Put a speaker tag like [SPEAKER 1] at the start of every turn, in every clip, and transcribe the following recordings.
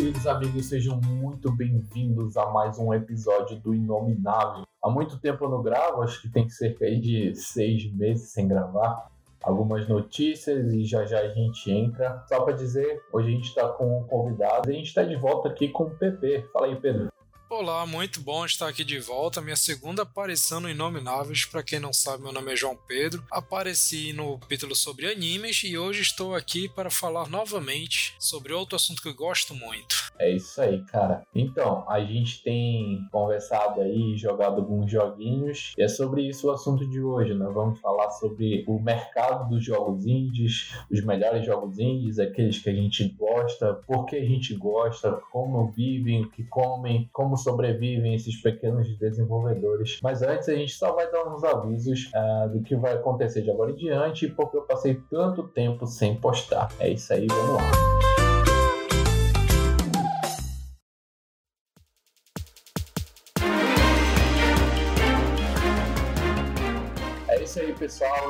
[SPEAKER 1] queridos amigos, sejam muito bem-vindos a mais um episódio do Inominável. Há muito tempo eu não gravo, acho que tem cerca aí de seis meses sem gravar. Algumas notícias e já já a gente entra. Só para dizer, hoje a gente está com um convidado e a gente está de volta aqui com o PP. Fala aí, Pedro.
[SPEAKER 2] Olá, muito bom estar aqui de volta. Minha segunda aparição no Inomináveis. Para quem não sabe, meu nome é João Pedro. Apareci no capítulo sobre animes e hoje estou aqui para falar novamente sobre outro assunto que eu gosto muito.
[SPEAKER 1] É isso aí, cara. Então, a gente tem conversado aí, jogado alguns joguinhos, e é sobre isso o assunto de hoje. Nós vamos falar sobre o mercado dos jogos indies, os melhores jogos indies, aqueles que a gente gosta, por que a gente gosta, como vivem, o que comem, como sobrevivem esses pequenos desenvolvedores. Mas antes a gente só vai dar uns avisos uh, do que vai acontecer de agora em diante, porque eu passei tanto tempo sem postar. É isso aí, vamos lá.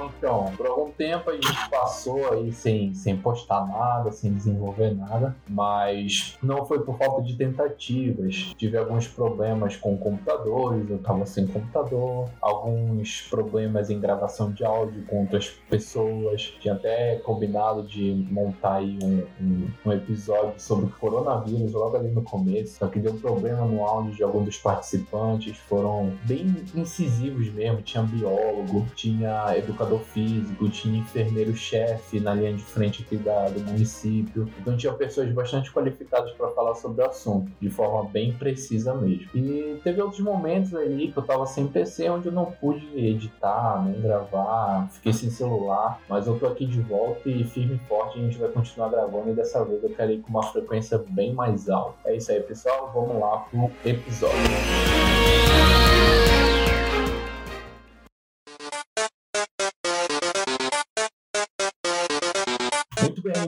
[SPEAKER 1] Então, por algum tempo a gente passou aí sem, sem postar nada, sem desenvolver nada, mas não foi por falta de tentativas. Tive alguns problemas com computadores, eu tava sem computador, alguns problemas em gravação de áudio com outras pessoas. Tinha até combinado de montar aí um, um, um episódio sobre o coronavírus logo ali no começo, só que deu problema no áudio de alguns dos participantes, foram bem incisivos mesmo, tinha biólogo, tinha educador físico, tinha enfermeiro-chefe na linha de frente aqui da, do município. Então tinha pessoas bastante qualificadas para falar sobre o assunto, de forma bem precisa mesmo. E teve outros momentos ali que eu estava sem PC, onde eu não pude editar, nem gravar, fiquei sem celular, mas eu tô aqui de volta e firme e forte a gente vai continuar gravando e dessa vez eu quero ir com uma frequência bem mais alta. É isso aí, pessoal. Vamos lá pro episódio.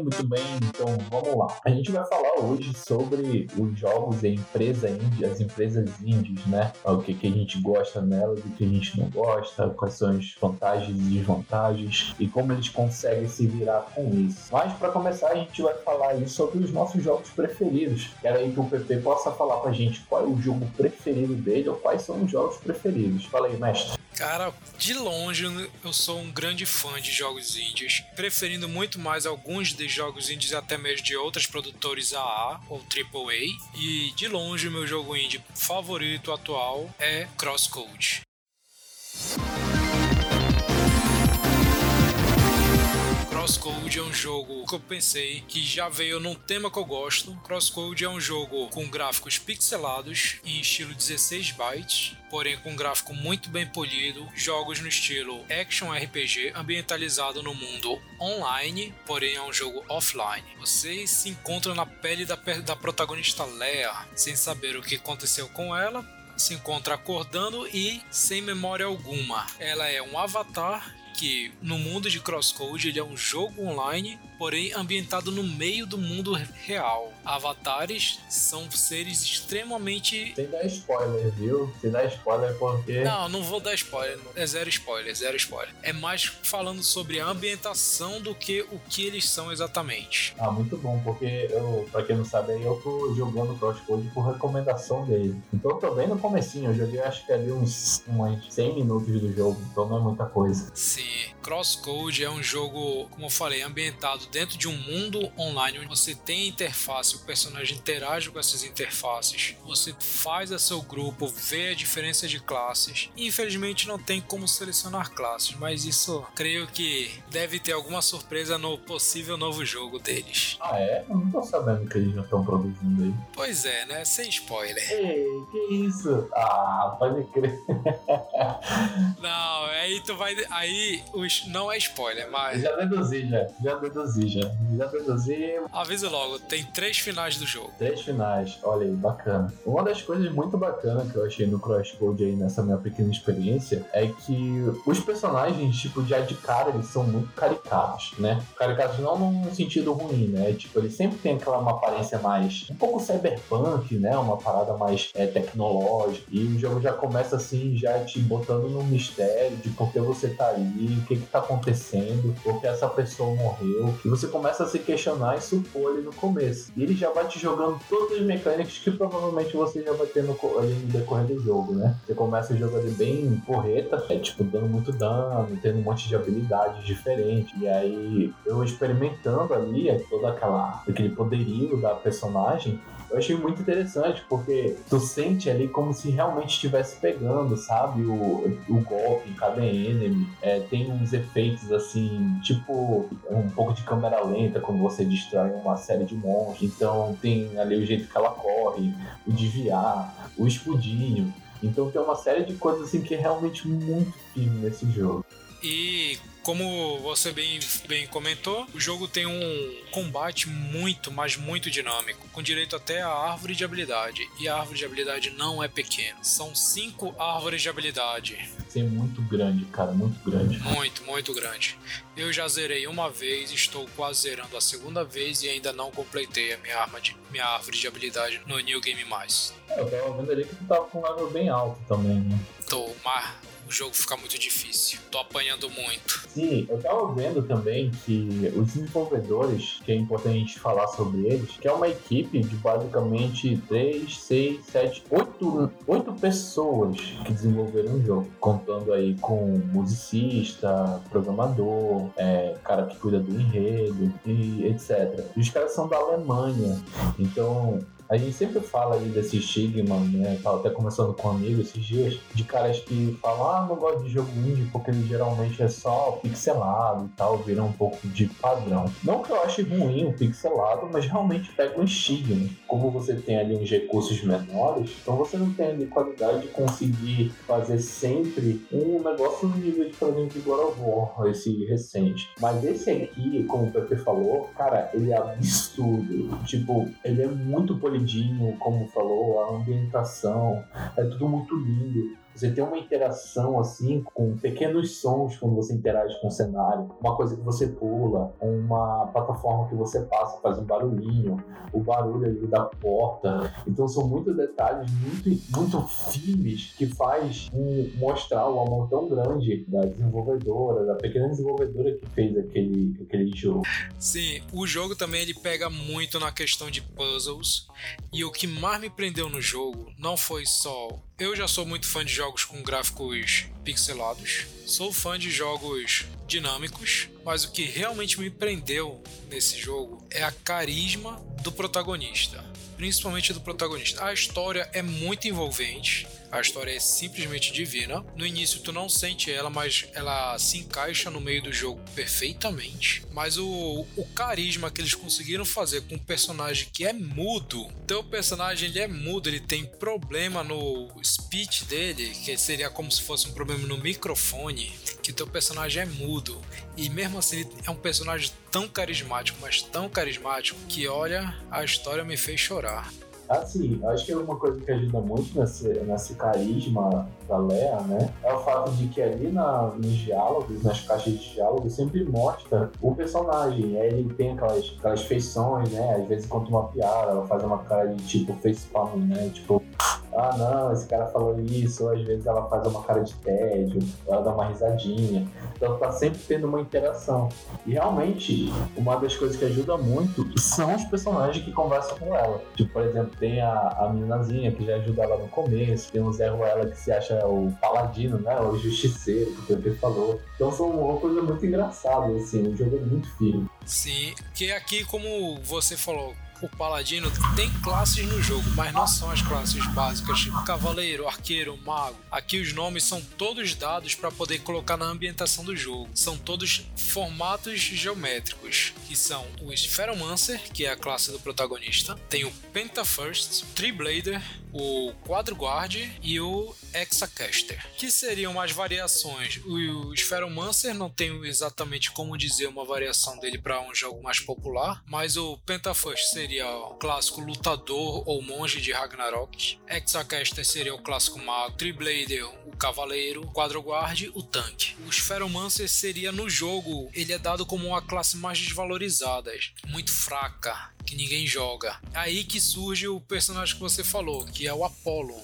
[SPEAKER 1] Muito bem, então vamos lá. A gente vai falar hoje sobre os jogos e empresa indie, as empresas indies, né? O que, que a gente gosta nelas, o que a gente não gosta, quais são as vantagens e desvantagens e como eles conseguem se virar com isso. Mas para começar, a gente vai falar aí sobre os nossos jogos preferidos. Quero aí que o PP possa falar pra gente qual é o jogo preferido dele ou quais são os jogos preferidos. Fala aí, mestre.
[SPEAKER 2] Cara, de longe eu sou um grande fã de jogos indies, preferindo muito mais alguns de jogos indies até mesmo de outras produtores AA ou AAA. E de longe meu jogo indie favorito atual é Crosscode. Crosscode é um jogo que eu pensei que já veio num tema que eu gosto. Crosscode é um jogo com gráficos pixelados em estilo 16 bytes, porém com um gráfico muito bem polido, jogos no estilo action RPG ambientalizado no mundo online, porém é um jogo offline. Você se encontra na pele da, da protagonista Leia, sem saber o que aconteceu com ela, se encontra acordando e sem memória alguma. Ela é um avatar que no mundo de Crosscode ele é um jogo online porém ambientado no meio do mundo real. Avatares são seres extremamente.
[SPEAKER 1] Sem dar spoiler, viu? Sem dar spoiler porque.
[SPEAKER 2] Não, não vou dar spoiler. É zero spoiler, zero spoiler. É mais falando sobre a ambientação do que o que eles são exatamente.
[SPEAKER 1] Ah, muito bom, porque eu, pra quem não sabe, eu tô jogando Crosscode por recomendação dele. Então eu tô bem no comecinho, eu joguei acho que ali uns, uns 100 minutos do jogo, então não é muita coisa.
[SPEAKER 2] Sim, Crosscode é um jogo, como eu falei, ambientado dentro de um mundo online onde você tem interface, o personagem interage com essas interfaces, você faz a seu grupo, vê a diferença de classes. Infelizmente não tem como selecionar classes, mas isso creio que deve ter alguma surpresa no possível novo jogo deles.
[SPEAKER 1] Ah, é? Eu não tô sabendo que eles já estão produzindo aí.
[SPEAKER 2] Pois é, né? Sem spoiler.
[SPEAKER 1] Ei, que isso? Ah, pode crer.
[SPEAKER 2] não, aí tu vai. Aí os, não é spoiler, mas.
[SPEAKER 1] Já deduzi, já. Já deduzi, já. Já.
[SPEAKER 2] Aviso logo, tem três finais do jogo.
[SPEAKER 1] Três finais, olha aí, bacana. Uma das coisas muito bacanas que eu achei no Crosscode aí nessa minha pequena experiência é que os personagens, tipo, já de cara, eles são muito caricatos, né? Caricatos não num sentido ruim, né? Tipo, eles sempre tem aquela uma aparência mais. um pouco cyberpunk, né? Uma parada mais é, tecnológica. E o jogo já começa assim, já te botando no mistério de por que você tá ali ali, o que que tá acontecendo, por que essa pessoa morreu. E você começa a se questionar e supor ali no começo. E ele já vai te jogando todas as mecânicas que provavelmente você já vai ter no, ali no decorrer do jogo, né? Você começa jogando bem porreta, é tipo dando muito dano, tendo um monte de habilidades diferentes. E aí eu experimentando ali é toda aquela aquele poderio da personagem, eu achei muito interessante, porque tu sente ali como se realmente estivesse pegando, sabe? O, o golpe em cada enemy. É, tem uns efeitos assim, tipo um pouco de câmera lenta quando você destrói uma série de monstros. Então tem ali o jeito que ela corre, o desviar, o escudinho. Então tem uma série de coisas assim que é realmente muito firme nesse jogo.
[SPEAKER 2] E como você bem, bem comentou, o jogo tem um combate muito, mas muito dinâmico, com direito até a árvore de habilidade. E a árvore de habilidade não é pequena. São cinco árvores de habilidade.
[SPEAKER 1] Sim, muito grande, cara, muito grande.
[SPEAKER 2] Muito, muito grande. Eu já zerei uma vez, estou quase zerando a segunda vez e ainda não completei a minha, arma de, minha árvore de habilidade no New Game Mais.
[SPEAKER 1] É, eu tava vendo ali que tu tava com um level bem alto também, né?
[SPEAKER 2] Tô, mas jogo fica muito difícil. Tô apanhando muito.
[SPEAKER 1] Sim, eu tava vendo também que os desenvolvedores, que é importante falar sobre eles, que é uma equipe de basicamente 3, 6, 7, 8, 8 pessoas que desenvolveram o jogo. Contando aí com musicista, programador, é, cara que cuida do enredo e etc. E os caras são da Alemanha. Então, a gente sempre fala aí desse estigma, né? Tava até conversando com um amigo esses dias, de caras que falam, ah, não gosto de jogo indie porque ele geralmente é só pixelado e tal, vira um pouco de padrão. Não que eu ache ruim o pixelado, mas realmente pega um estigma. Como você tem ali uns recursos menores, então você não tem ali qualidade de conseguir fazer sempre um negócio no nível de, por exemplo, de God of War, esse recente. Mas esse aqui, como o Pepe falou, cara, ele é absurdo. Tipo, ele é muito polido como falou, a ambientação, é tudo muito lindo. Você tem uma interação assim com pequenos sons quando você interage com o cenário, uma coisa que você pula, uma plataforma que você passa faz um barulhinho, o barulho ali da porta. Então são muitos detalhes muito muito firmes que faz um, mostrar o amor tão grande da desenvolvedora, da pequena desenvolvedora que fez aquele aquele jogo.
[SPEAKER 2] Sim, o jogo também ele pega muito na questão de puzzles e o que mais me prendeu no jogo não foi só eu já sou muito fã de jogos com gráficos pixelados, sou fã de jogos dinâmicos, mas o que realmente me prendeu nesse jogo é a carisma do protagonista, principalmente do protagonista. A história é muito envolvente, a história é simplesmente divina. No início tu não sente ela, mas ela se encaixa no meio do jogo perfeitamente. Mas o, o carisma que eles conseguiram fazer com um personagem que é mudo. Teu personagem ele é mudo, ele tem problema no speech dele, que seria como se fosse um problema no microfone, que teu personagem é mudo. E mesmo assim ele é um personagem tão carismático, mas tão carismático que olha, a história me fez chorar.
[SPEAKER 1] Assim, acho que é uma coisa que ajuda muito nesse, nesse carisma da Lea, né? É o fato de que ali na, nos diálogos, nas caixas de diálogo, sempre mostra o personagem. Aí ele tem aquelas, aquelas feições, né? Às vezes conta uma piada, ela faz uma cara de tipo facepalm, né? Tipo, ah não, esse cara falou isso, ou às vezes ela faz uma cara de tédio, ela dá uma risadinha. Então tá sempre tendo uma interação. E realmente, uma das coisas que ajuda muito são os personagens que conversam com ela. Tipo, por exemplo, tem a, a meninazinha que já ajuda ela no começo, tem o Zé Ruela que se acha o paladino, né? O justiceiro, que o Pepe falou. Então são uma coisa muito engraçada, assim, o jogo é muito firme.
[SPEAKER 2] Sim, que aqui, como você falou, o paladino tem classes no jogo, mas não são as classes básicas, tipo cavaleiro, arqueiro, mago. Aqui os nomes são todos dados para poder colocar na ambientação do jogo. São todos formatos geométricos, que são o Spheromancer, que é a classe do protagonista, tem o Pentafirst, Triblader, o Quadro Guard e o Hexacaster, que seriam as variações. O Spheromancer não tenho exatamente como dizer uma variação dele para um jogo mais popular, mas o Pentafirst seria o clássico lutador ou monge de Ragnarok, Hexacaster seria o clássico mago, Triblader o cavaleiro, Quadro Guard o tanque. O Spheromancer seria no jogo, ele é dado como uma classe mais desvalorizada, muito fraca, que ninguém joga. Aí que surge o personagem que você falou, que é o Apollo,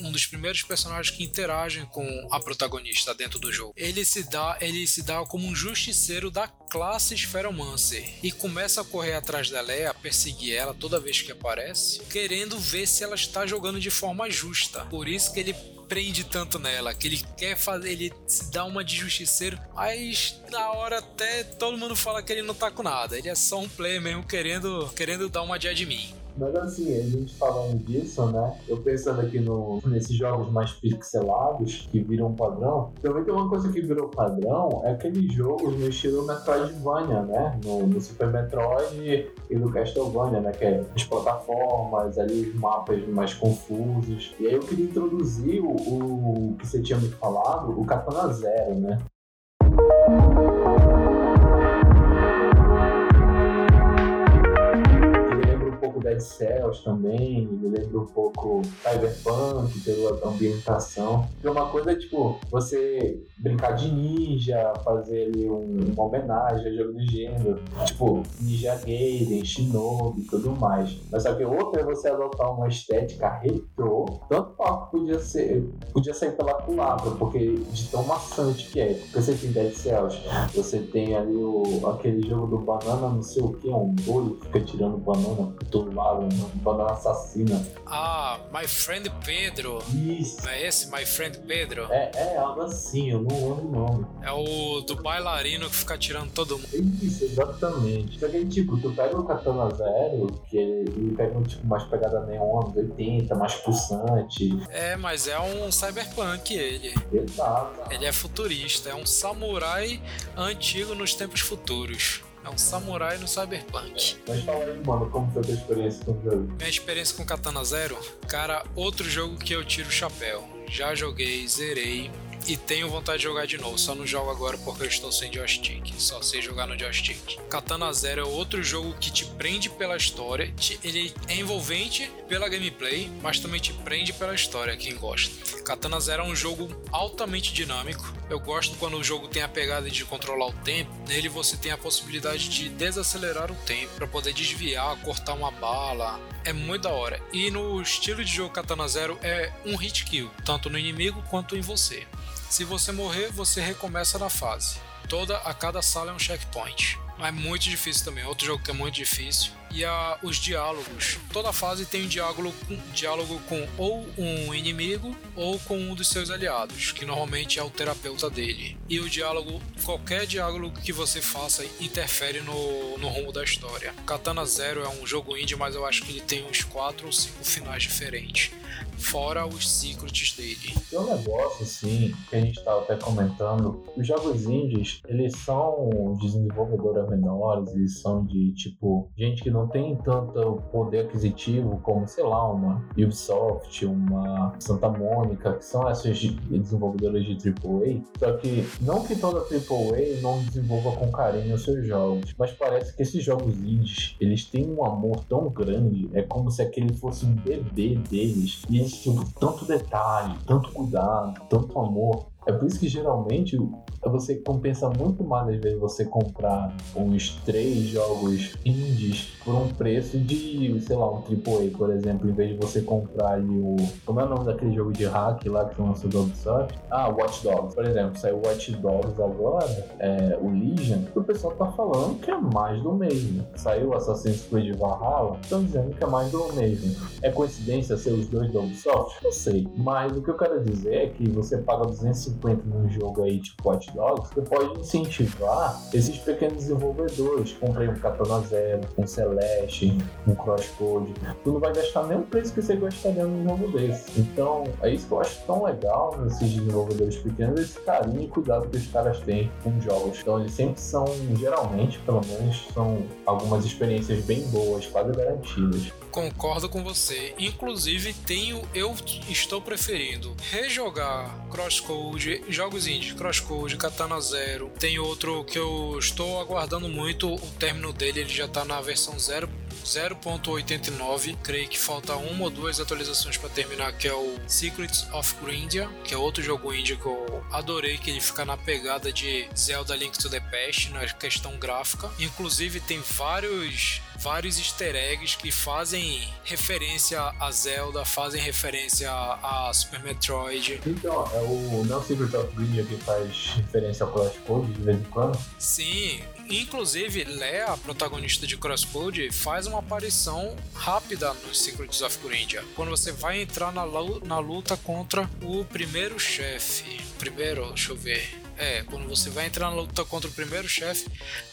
[SPEAKER 2] um dos primeiros personagens que interagem com a protagonista dentro do jogo. Ele se dá, ele se dá como um justiceiro da classe Spheromancer e começa a correr atrás da Leia, a perseguir ela toda vez que aparece, querendo ver se ela está jogando de forma justa. Por isso que ele prende tanto nela, que ele quer fazer, ele se dá uma de justiceiro, mas na hora até todo mundo fala que ele não tá com nada, ele é só um player mesmo querendo, querendo dar uma de admin.
[SPEAKER 1] Mas assim, a gente falando disso, né? Eu pensando aqui no, nesses jogos mais pixelados que viram padrão, também tem uma coisa que virou padrão, é aqueles jogos no estilo Metroidvania, né? No, no Super Metroid e no Castlevania, né? Que é as plataformas, ali os mapas mais confusos. E aí eu queria introduzir o, o que você tinha me falado, o Katana Zero, né? Dead Cells também, me lembra um pouco Cyberpunk pela ambientação. E uma coisa é, tipo, você brincar de ninja, fazer ali um, uma homenagem a jogo do gênero, tipo, Ninja Gaiden, Shinobi e tudo mais. Mas só que outra é você adotar uma estética retrô, tanto que podia ser, podia sair pela culatra, porque de tão maçante que é. Porque você tem Dead Cells, você tem ali o, aquele jogo do banana, não sei o que, um bolo que fica tirando banana por todo lado, assassina.
[SPEAKER 2] Ah, My Friend Pedro.
[SPEAKER 1] Isso.
[SPEAKER 2] Não é esse, My Friend Pedro?
[SPEAKER 1] É, é algo assim, eu não não lembro o nome.
[SPEAKER 2] É o do bailarino que fica tirando todo mundo.
[SPEAKER 1] Isso, exatamente. Só que, tipo, tu pega o Katana Zero, que ele, pega um tipo mais pegada neon anos 80, mais pulsante.
[SPEAKER 2] É, mas é um cyberpunk ele.
[SPEAKER 1] Exato.
[SPEAKER 2] Ele é futurista, é um samurai antigo nos tempos futuros. É um samurai no cyberpunk.
[SPEAKER 1] Mas fala aí, mano, como foi a tua experiência com o jogo?
[SPEAKER 2] Minha experiência com Katana Zero? Cara, outro jogo que eu tiro o chapéu. Já joguei, zerei e tenho vontade de jogar de novo. Só não jogo agora porque eu estou sem joystick. Só sei jogar no joystick. Katana Zero é outro jogo que te prende pela história. Ele é envolvente pela gameplay, mas também te prende pela história, quem gosta. Katana Zero é um jogo altamente dinâmico. Eu gosto quando o jogo tem a pegada de controlar o tempo. Nele você tem a possibilidade de desacelerar o tempo para poder desviar, cortar uma bala. É muito da hora. E no estilo de jogo Katana Zero é um hit kill, tanto no inimigo quanto em você. Se você morrer, você recomeça na fase. Toda a cada sala é um checkpoint. É muito difícil também. Outro jogo que é muito difícil. E a, os diálogos. Toda fase tem um diálogo, diálogo com ou um inimigo ou com um dos seus aliados, que normalmente é o terapeuta dele. E o diálogo, qualquer diálogo que você faça, interfere no, no rumo da história. Katana Zero é um jogo indie, mas eu acho que ele tem uns 4 ou 5 finais diferentes fora os secrets dele.
[SPEAKER 1] Tem um negócio, assim, que a gente estava até comentando, os jogos indies, eles são menores, eles são de, tipo, gente que não tem tanto poder aquisitivo como, sei lá, uma Ubisoft, uma Santa Mônica, que são essas desenvolvedoras de AAA, só que não que toda AAA não desenvolva com carinho os seus jogos, mas parece que esses jogos indies, eles têm um amor tão grande, é como se aquele fosse um bebê deles, e eles tinham tanto detalhe, tanto cuidado, tanto amor. É por isso que geralmente você compensa muito mais às vezes você comprar uns três jogos indies por um preço de, sei lá, um AAA, por exemplo, em vez de você comprar ali o. Como é o nome daquele jogo de hack lá que lançou do Ubisoft? Ah, Watch Dogs. Por exemplo, saiu Watch Dogs agora, é, o Legion, o pessoal tá falando que é mais do mesmo. Saiu Assassin's Creed Valhalla, estão dizendo que é mais do mesmo. É coincidência ser os dois da Ubisoft? Não sei. Mas o que eu quero dizer é que você paga 250 num jogo aí tipo Watch Dogs, você pode incentivar esses pequenos desenvolvedores. Comprei um Katana Zero, um Celeste, um Crosscode. Tu não vai gastar nem o preço que você gastaria num jogo desse. Então, é isso que eu acho tão legal nesses desenvolvedores pequenos, esse carinho e cuidado que os caras têm com jogos. Então, eles sempre são, geralmente, pelo menos, são algumas experiências bem boas, quase garantidas.
[SPEAKER 2] Concordo com você. Inclusive, tenho, eu estou preferindo rejogar Crosscode, jogos indie, Crosscode, Katana Zero. Tem outro que eu estou aguardando muito, o término dele, ele já está na versão 0 0.89. Creio que falta uma ou duas atualizações para terminar, que é o Secrets of Grindia, que é outro jogo indie que eu adorei, que ele fica na pegada de Zelda Link to the Past, na questão gráfica. Inclusive tem vários vários easter eggs que fazem referência a Zelda, fazem referência a Super Metroid.
[SPEAKER 1] Então, é o não Secret of Grindia que faz referência ao Crash Code de vez em quando?
[SPEAKER 2] Sim, Inclusive, Lea, protagonista de Crosscode, faz uma aparição rápida no Secrets of Grindia. Quando você vai entrar na luta contra o primeiro chefe. Primeiro, deixa eu ver. É, quando você vai entrar na luta contra o primeiro chefe,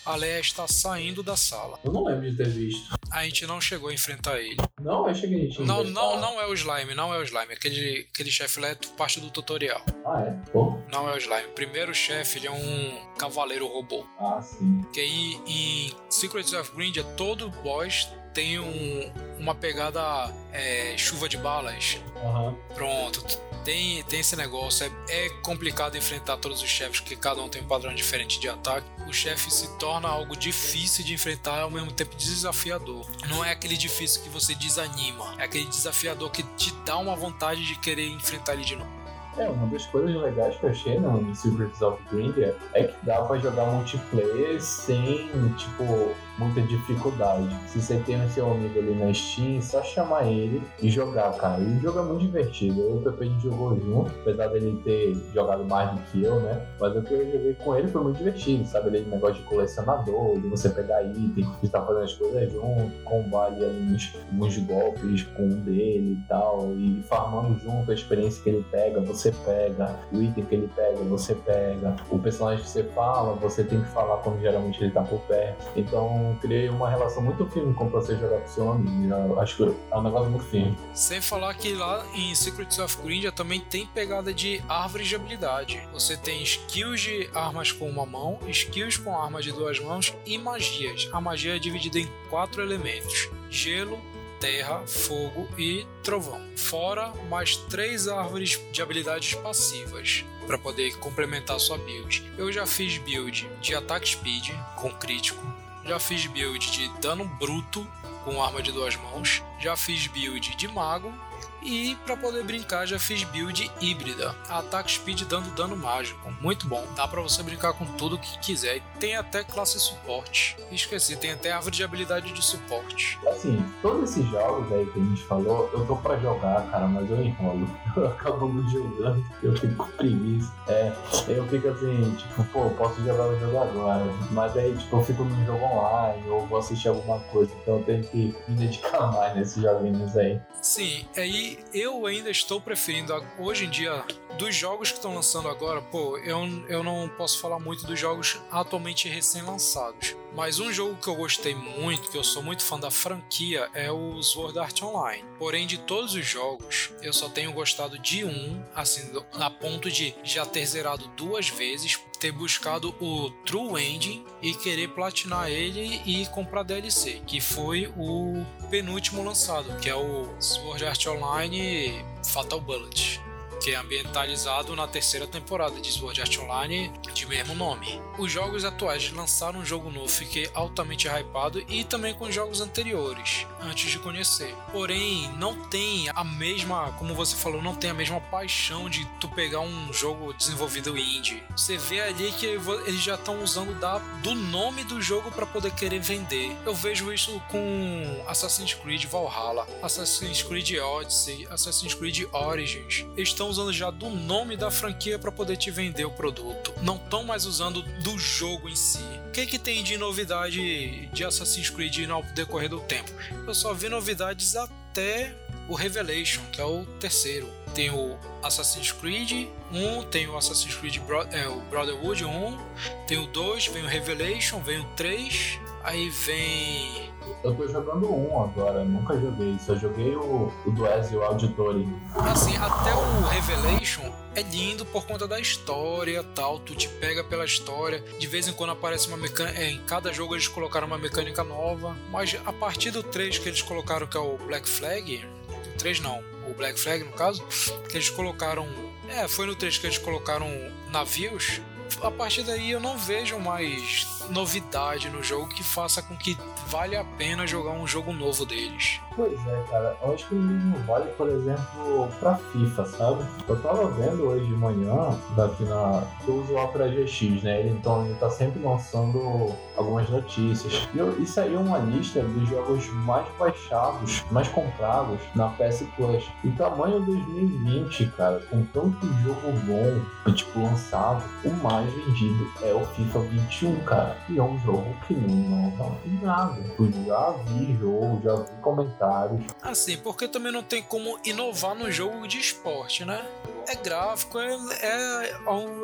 [SPEAKER 2] a Leia está saindo da sala.
[SPEAKER 1] Eu não lembro de ter visto.
[SPEAKER 2] A gente não chegou a enfrentar ele.
[SPEAKER 1] Não, eu cheguei a
[SPEAKER 2] Não, não, não é o Slime, não é o Slime. Aquele, aquele chefe lá é parte do tutorial.
[SPEAKER 1] Ah, é? Pô.
[SPEAKER 2] Não é o Slime. O primeiro chefe, ele é um cavaleiro robô.
[SPEAKER 1] Ah, sim.
[SPEAKER 2] Que aí em Secrets of Grindia, todo boss tem um, uma pegada é, chuva de balas.
[SPEAKER 1] Uhum.
[SPEAKER 2] Pronto tem, tem esse negócio. É, é complicado enfrentar todos os chefes, porque cada um tem um padrão diferente de ataque. O chefe se torna algo difícil de enfrentar e ao mesmo tempo desafiador. Não é aquele difícil que você desanima, é aquele desafiador que te dá uma vontade de querer enfrentar ele de novo.
[SPEAKER 1] É, uma das coisas legais que eu achei no Secrets of Grindia é que dá pra jogar multiplayer sem, tipo, muita dificuldade. Se você tem o seu amigo ali na Steam, é só chamar ele e jogar, cara. E o jogo é muito divertido. Eu e o Pepe a gente jogou junto, apesar dele ter jogado mais do que eu, né? Mas o que eu joguei com ele foi muito divertido, sabe? Ele é negócio de colecionador, de você pegar item, de estar fazendo as coisas junto, combar ali alguns, alguns golpes com um dele e tal, e farmando junto a experiência que ele pega, você pega, o item que ele pega, você pega, o personagem que você fala, você tem que falar quando geralmente ele tá por perto. Então, criei uma relação muito firme com você jogar com seu amigo. Eu acho que é um negócio muito firme.
[SPEAKER 2] Sem falar que lá em Secrets of Grindia também tem pegada de árvores de habilidade. Você tem skills de armas com uma mão, skills com armas de duas mãos e magias. A magia é dividida em quatro elementos: gelo, terra, fogo e trovão. Fora mais três árvores de habilidades passivas para poder complementar sua build. Eu já fiz build de ataque speed com crítico, já fiz build de dano bruto com arma de duas mãos. Já fiz build de mago e para poder brincar, já fiz build híbrida. Ataque speed dando dano mágico. Muito bom. Dá para você brincar com tudo que quiser. E tem até classe suporte. Esqueci, tem até árvore de habilidade de suporte.
[SPEAKER 1] Assim, todos esses jogos aí que a gente falou, eu tô para jogar, cara, mas eu enrolo. Eu acabo não jogando, eu fico com preguiça. É, eu fico assim, tipo, pô, posso jogar o jogo agora. Mas aí, tipo, eu fico no jogo online ou vou assistir alguma coisa. Então eu tenho que me dedicar mais nesses joguinhos aí.
[SPEAKER 2] Sim, aí eu ainda estou preferindo, hoje em dia, dos jogos que estão lançando agora, pô, eu, eu não posso falar muito dos jogos atualmente recém-lançados. Mas um jogo que eu gostei muito, que eu sou muito fã da franquia, é o Sword Art Online. Porém, de todos os jogos, eu só tenho gostado de um, assim, a ponto de já ter zerado duas vezes, ter buscado o True Ending e querer platinar ele e comprar DLC, que foi o penúltimo lançado, que é o Sword Art Online Fatal Bullet que é ambientalizado na terceira temporada de Sword Art Online de mesmo nome. Os jogos atuais lançaram um jogo novo, fiquei altamente hypado e também com jogos anteriores, antes de conhecer. Porém, não tem a mesma, como você falou, não tem a mesma paixão de tu pegar um jogo desenvolvido indie. Você vê ali que eles já estão usando da, do nome do jogo para poder querer vender. Eu vejo isso com Assassin's Creed Valhalla, Assassin's Creed Odyssey, Assassin's Creed Origins. Eles estão já do nome da franquia para poder te vender o produto. Não estão mais usando do jogo em si. O que, que tem de novidade de Assassin's Creed no decorrer do tempo? Eu só vi novidades até o Revelation, que é o terceiro. Tem o Assassin's Creed 1, tem o Assassin's Creed Bro é, o Brotherhood 1, tem o 2, vem o Revelation, vem o 3, aí vem
[SPEAKER 1] eu tô jogando um agora, nunca joguei. Só joguei o, o do Ezio Auditore.
[SPEAKER 2] Assim, até o Revelation é lindo por conta da história tal. Tu te pega pela história. De vez em quando aparece uma mecânica. É, em cada jogo eles colocaram uma mecânica nova. Mas a partir do 3 que eles colocaram, que é o Black Flag. O 3 não, o Black Flag no caso. Que eles colocaram. É, foi no 3 que eles colocaram navios a partir daí eu não vejo mais novidade no jogo que faça com que vale a pena jogar um jogo novo deles.
[SPEAKER 1] Pois é, cara. Eu acho que o mesmo vale, por exemplo, pra FIFA, sabe? Eu tava vendo hoje de manhã, daqui na. Eu uso o Opera GX, né? Então ele tá sempre lançando algumas notícias. E eu, isso aí é uma lista dos jogos mais baixados, mais comprados na PS Plus. E tamanho 2020, cara, com tanto jogo bom, tipo, lançado, o mais vendido é o FIFA 21, cara. E é um jogo que não, tem nada. Eu já vi jogo, já vi comentários
[SPEAKER 2] Assim, porque também não tem como inovar no jogo de esporte, né? É gráfico, é, é,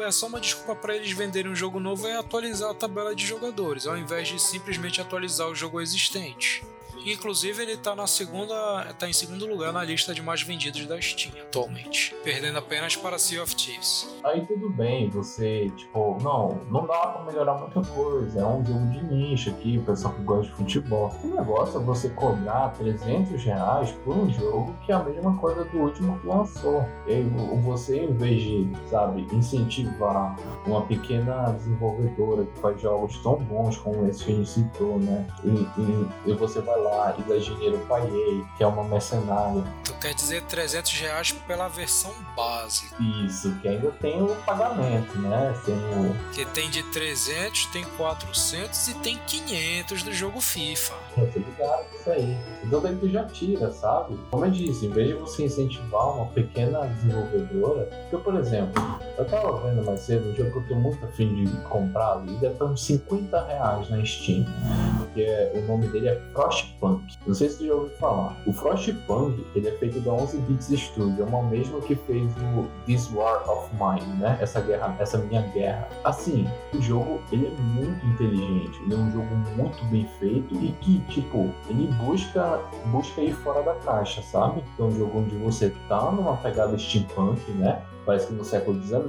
[SPEAKER 2] é só uma desculpa para eles venderem um jogo novo é atualizar a tabela de jogadores, ao invés de simplesmente atualizar o jogo existente. Inclusive, ele tá na segunda. tá em segundo lugar na lista de mais vendidos da Steam atualmente. Perdendo apenas para Sea of Thieves.
[SPEAKER 1] Aí tudo bem, você, tipo, não, não dá pra melhorar muita coisa. É um jogo de nicho aqui, pessoal que gosta de futebol. O negócio é você cobrar 300 reais por um jogo que é a mesma coisa do último que lançou. E você, em vez de, sabe, incentivar uma pequena desenvolvedora que faz jogos tão bons como esse que a gente citou, né? E, e, e você vai lá e dá dinheiro pra EA, que é uma mercenária.
[SPEAKER 2] Tu quer dizer 300 reais pela versão básica.
[SPEAKER 1] Isso, que ainda tem o pagamento, né? Tem o...
[SPEAKER 2] Que tem de 300, tem 400 e tem 500 do jogo FIFA.
[SPEAKER 1] Eu tô ligado com isso aí. Então daí tu já tira, sabe? Como eu disse, em vez de você incentivar uma pequena desenvolvedora, porque, por exemplo, eu tava vendo mais cedo um jogo que eu tô muito afim de comprar ali, deve estar uns 50 reais na Steam. Que é, o nome dele é Frostpunk Frostpunk. Não sei se você já ouviu falar. O Frostpunk, ele é feito da 11 Bits Studio, é uma mesma que fez o This War of Mine, né? Essa guerra, essa minha guerra. Assim, o jogo, ele é muito inteligente, ele é um jogo muito bem feito e que, tipo, ele busca, busca ir fora da caixa, sabe? É um jogo onde você tá numa pegada steampunk, né? Parece que no século XIX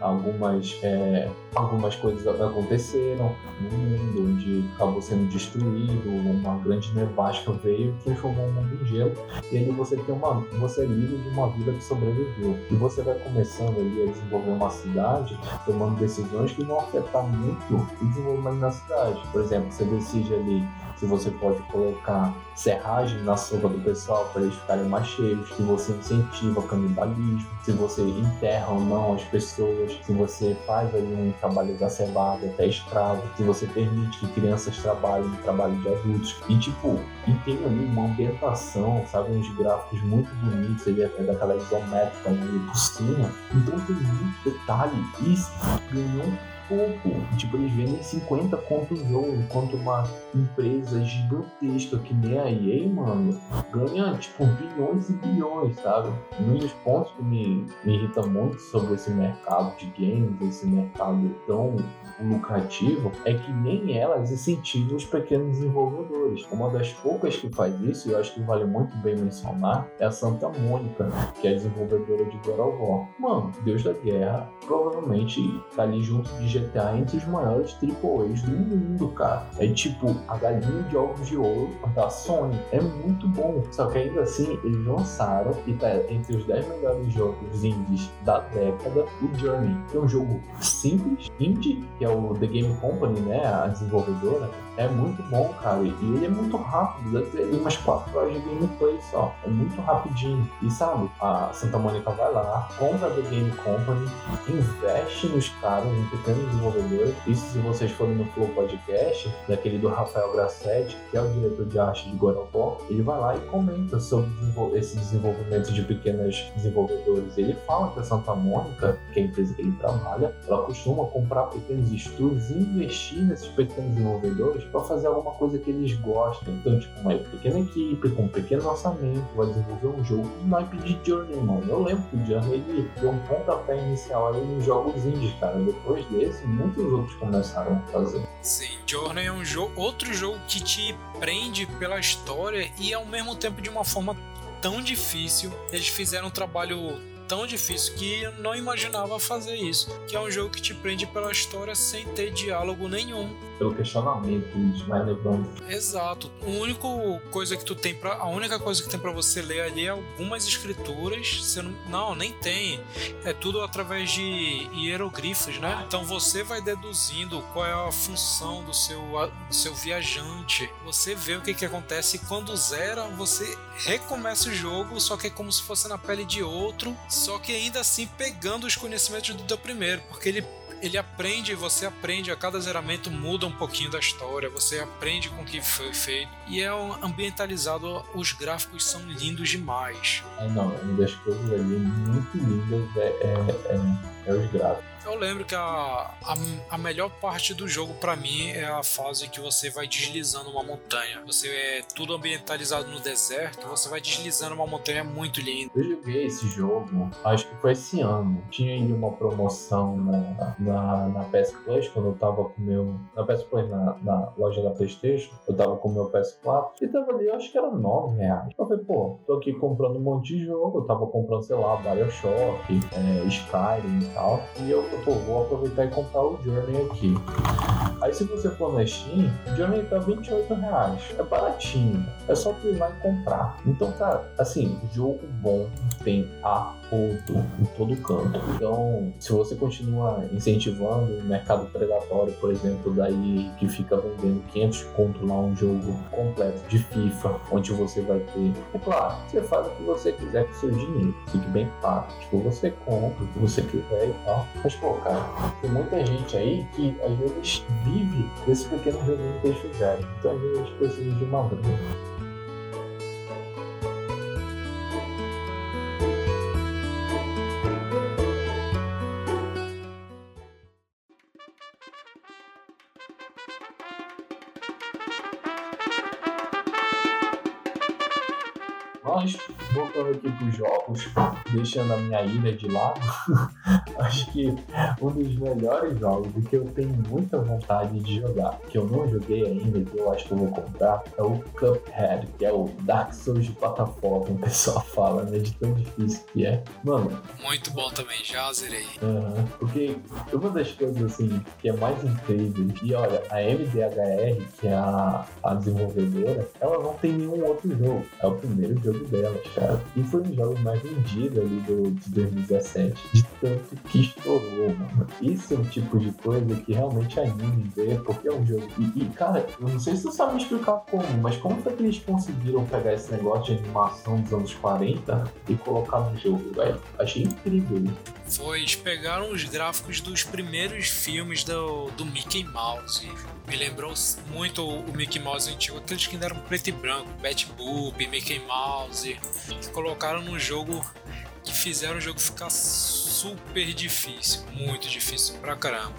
[SPEAKER 1] algumas, é, algumas coisas aconteceram no mundo onde acabou sendo destruído, uma grande nevasca veio e transformou o mundo em gelo. E aí você tem uma, você é livre de uma vida que sobreviveu. E você vai começando ali a desenvolver uma cidade, tomando decisões que vão afetar muito o desenvolvimento da cidade. Por exemplo, você decide ali se você pode colocar serragem na sopa do pessoal para eles ficarem mais cheios, se você incentiva o canibalismo, se você enterra ou não as pessoas, se você faz ali um trabalho exacerbado, até escravo, se você permite que crianças trabalhem no trabalho de adultos. E tipo, e tem ali uma ambientação, sabe, uns gráficos muito bonitos, ele é daquela isométrica ali por cima. Então tem muito detalhe e ganhou pouco. Tipo, eles vendem 50 conto o jogo, enquanto uma empresa gigantesca que nem a EA, mano, ganha, tipo, bilhões e bilhões, sabe? Um dos pontos que me, me irrita muito sobre esse mercado de games, esse mercado tão lucrativo, é que nem elas incentivam os pequenos desenvolvedores. Uma das poucas que faz isso, e eu acho que vale muito bem mencionar, é a Santa Mônica, que é desenvolvedora de God of War. Mano, Deus da Guerra provavelmente tá ali junto de GTA entre os maiores AAAs do mundo, cara. É tipo a galinha de ovos de ouro da Sony. É muito bom. Só que ainda assim, eles lançaram e tá entre os 10 melhores jogos indies da década, o Journey. É um jogo simples, indie, que é o The Game Company, né? A desenvolvedora é muito bom, cara. E ele é muito rápido, deve ter umas 4 horas de gameplay só. É muito rapidinho. E sabe, a Santa Mônica vai lá, compra The Game Company, investe nos caras, em pequenos desenvolvedores. Isso se vocês forem no Flow Podcast, daquele do Rafael Grassetti, que é o diretor de arte de War, ele vai lá e comenta sobre esse desenvolvimento de pequenos desenvolvedores. Ele fala que a Santa Mônica, que é a empresa que ele trabalha, ela costuma comprar pequenos estúdios e investir nesses pequenos desenvolvedores para fazer alguma coisa que eles gostam. Então, tipo, uma pequena equipe, com um pequeno orçamento, vai desenvolver um jogo e vai pedir Journey, mano. Eu lembro que o Journey ele deu um pontapé inicial ali nos jogos indies, cara. Depois desse, muitos outros começaram a fazer.
[SPEAKER 2] Sim, Journey é um jogo, outro jogo que te prende pela história e ao mesmo tempo de uma forma tão difícil. Eles fizeram um trabalho tão difícil que eu não imaginava fazer isso. Que é um jogo que te prende pela história sem ter diálogo nenhum.
[SPEAKER 1] Pelo questionamento, isso vai levando.
[SPEAKER 2] Exato. A única coisa que tu tem para a única coisa que tem para você ler ali é algumas escrituras. Você não, não, nem tem. É tudo através de hieroglifos, né? Então você vai deduzindo qual é a função do seu, do seu viajante. Você vê o que, que acontece e quando zera, você recomeça o jogo, só que é como se fosse na pele de outro, só que ainda assim pegando os conhecimentos do teu primeiro, porque ele ele aprende, você aprende, a cada zeramento muda um pouquinho da história, você aprende com o que foi feito. E é ambientalizado, os gráficos são lindos demais.
[SPEAKER 1] É, não, uma das coisas ali muito lindas é, é, é, é os gráficos.
[SPEAKER 2] Eu lembro que a, a, a melhor parte do jogo para mim é a fase que você vai deslizando uma montanha. Você é tudo ambientalizado no deserto, você vai deslizando uma montanha muito linda.
[SPEAKER 1] Eu joguei esse jogo, acho que foi esse ano. Tinha aí uma promoção na, na, na PS Plus, quando eu tava com meu. Na PS Plus, na, na loja da PlayStation, eu tava com meu PS4 e tava ali, eu acho que era 9 reais. Eu falei, pô, tô aqui comprando um monte de jogo. Eu tava comprando, sei lá, Bioshock, é, Skyrim e tal. E eu pô, vou aproveitar e comprar o Journey aqui. Aí se você for na Steam, o Journey tá 28 reais. É baratinho. É só tu ir lá e comprar. Então, cara, assim, jogo bom tem a todo, em todo canto. Então, se você continua incentivando o mercado predatório, por exemplo, daí que fica vendendo 500 conto lá um jogo completo de FIFA, onde você vai ter, é claro, você faz o que você quiser com seu dinheiro, fique bem claro. Tipo, você compra o que você quiser e tal. Mas, pô, cara, tem muita gente aí que às vezes vive desse pequeno joguinho que eles fizeram. Então, às vezes, eles precisam de uma grana. Deixando a minha ilha de lado, acho que um dos melhores jogos e que eu tenho muita vontade de jogar, que eu não joguei ainda, que eu acho que eu vou comprar, é o Cuphead, que é o Dark Souls de plataforma, o pessoal fala, né? De tão difícil que é. Mano.
[SPEAKER 2] Muito bom também, já zerei.
[SPEAKER 1] Uh, porque uma das coisas assim que é mais incrível, e olha, a MDHR, que é a, a desenvolvedora, ela não tem nenhum outro jogo. É o primeiro jogo jogo delas, cara. E foi um dos jogos mais vendidos ali do, de 2017. De tanto que estourou, mano. Isso é um tipo de coisa que realmente anima em ver, porque é um jogo. E, e, cara, eu não sei se tu sabe explicar como, mas como foi que eles conseguiram pegar esse negócio de animação dos anos 40 e colocar no jogo, velho? Achei incrível
[SPEAKER 2] Foi, eles pegaram os gráficos dos primeiros filmes do, do Mickey Mouse me lembrou muito o Mickey Mouse antigo, aqueles que ainda eram preto e branco, Bat Boop, Mickey Mouse, que colocaram no jogo que fizeram o jogo ficar super difícil, muito difícil pra caramba.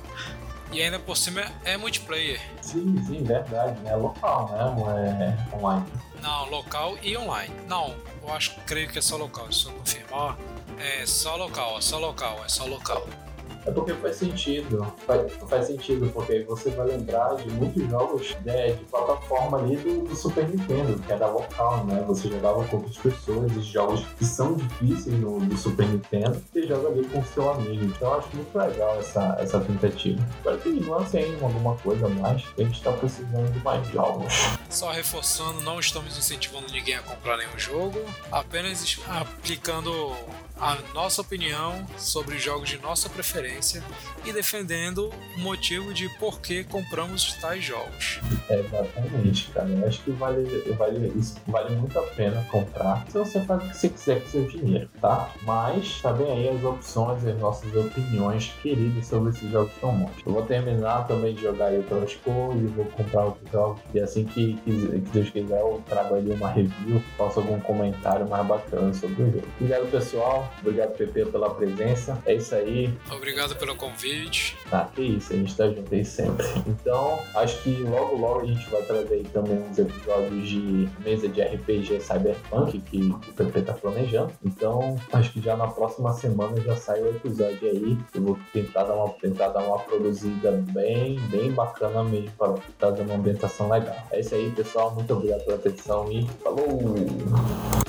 [SPEAKER 2] E ainda por cima é multiplayer.
[SPEAKER 1] Sim, sim, verdade? É local, né? Não é online.
[SPEAKER 2] Não, local e online. Não, eu acho, creio que é só local, se eu confirmar. É só local, é só local, é só local.
[SPEAKER 1] É porque faz sentido. Faz, faz sentido, porque você vai lembrar de muitos jogos né, de plataforma ali do, do, Super Nintendo, que era local, né? Você jogava com outras pessoas, e jogos que são difíceis no, do Super Nintendo, você joga ali com seu amigo. Então eu acho muito legal essa, essa tentativa. Espero que eles lancem aí alguma coisa a mais, a gente está precisando de mais jogos.
[SPEAKER 2] Só reforçando, não estamos incentivando ninguém a comprar nenhum jogo, apenas aplicando a nossa opinião sobre jogos de nossa preferência e defendendo o motivo de por que compramos tais jogos.
[SPEAKER 1] É, exatamente, cara. Eu acho que vale, vale, vale muito a pena comprar se você faz o que você quiser com seu dinheiro, tá? Mas tá bem aí as opções e as nossas opiniões queridas sobre esses jogos tão bons. Eu vou terminar também de jogar aí outras coisas, vou comprar outros jogos e assim que, que, que Deus quiser eu trago ali uma review, faço algum comentário mais bacana sobre o jogo. Obrigado, pessoal. Obrigado, PP, pela presença. É isso aí.
[SPEAKER 2] Obrigado pelo convite.
[SPEAKER 1] Ah, que isso, a gente tá junto aí sempre. Então, acho que logo, logo a gente vai trazer aí também uns episódios de mesa de RPG Cyberpunk que o PP tá planejando. Então, acho que já na próxima semana já sai o episódio aí. Eu vou tentar dar uma, tentar dar uma produzida bem, bem bacana mesmo para trazer uma ambientação legal. É isso aí, pessoal. Muito obrigado pela atenção e falou!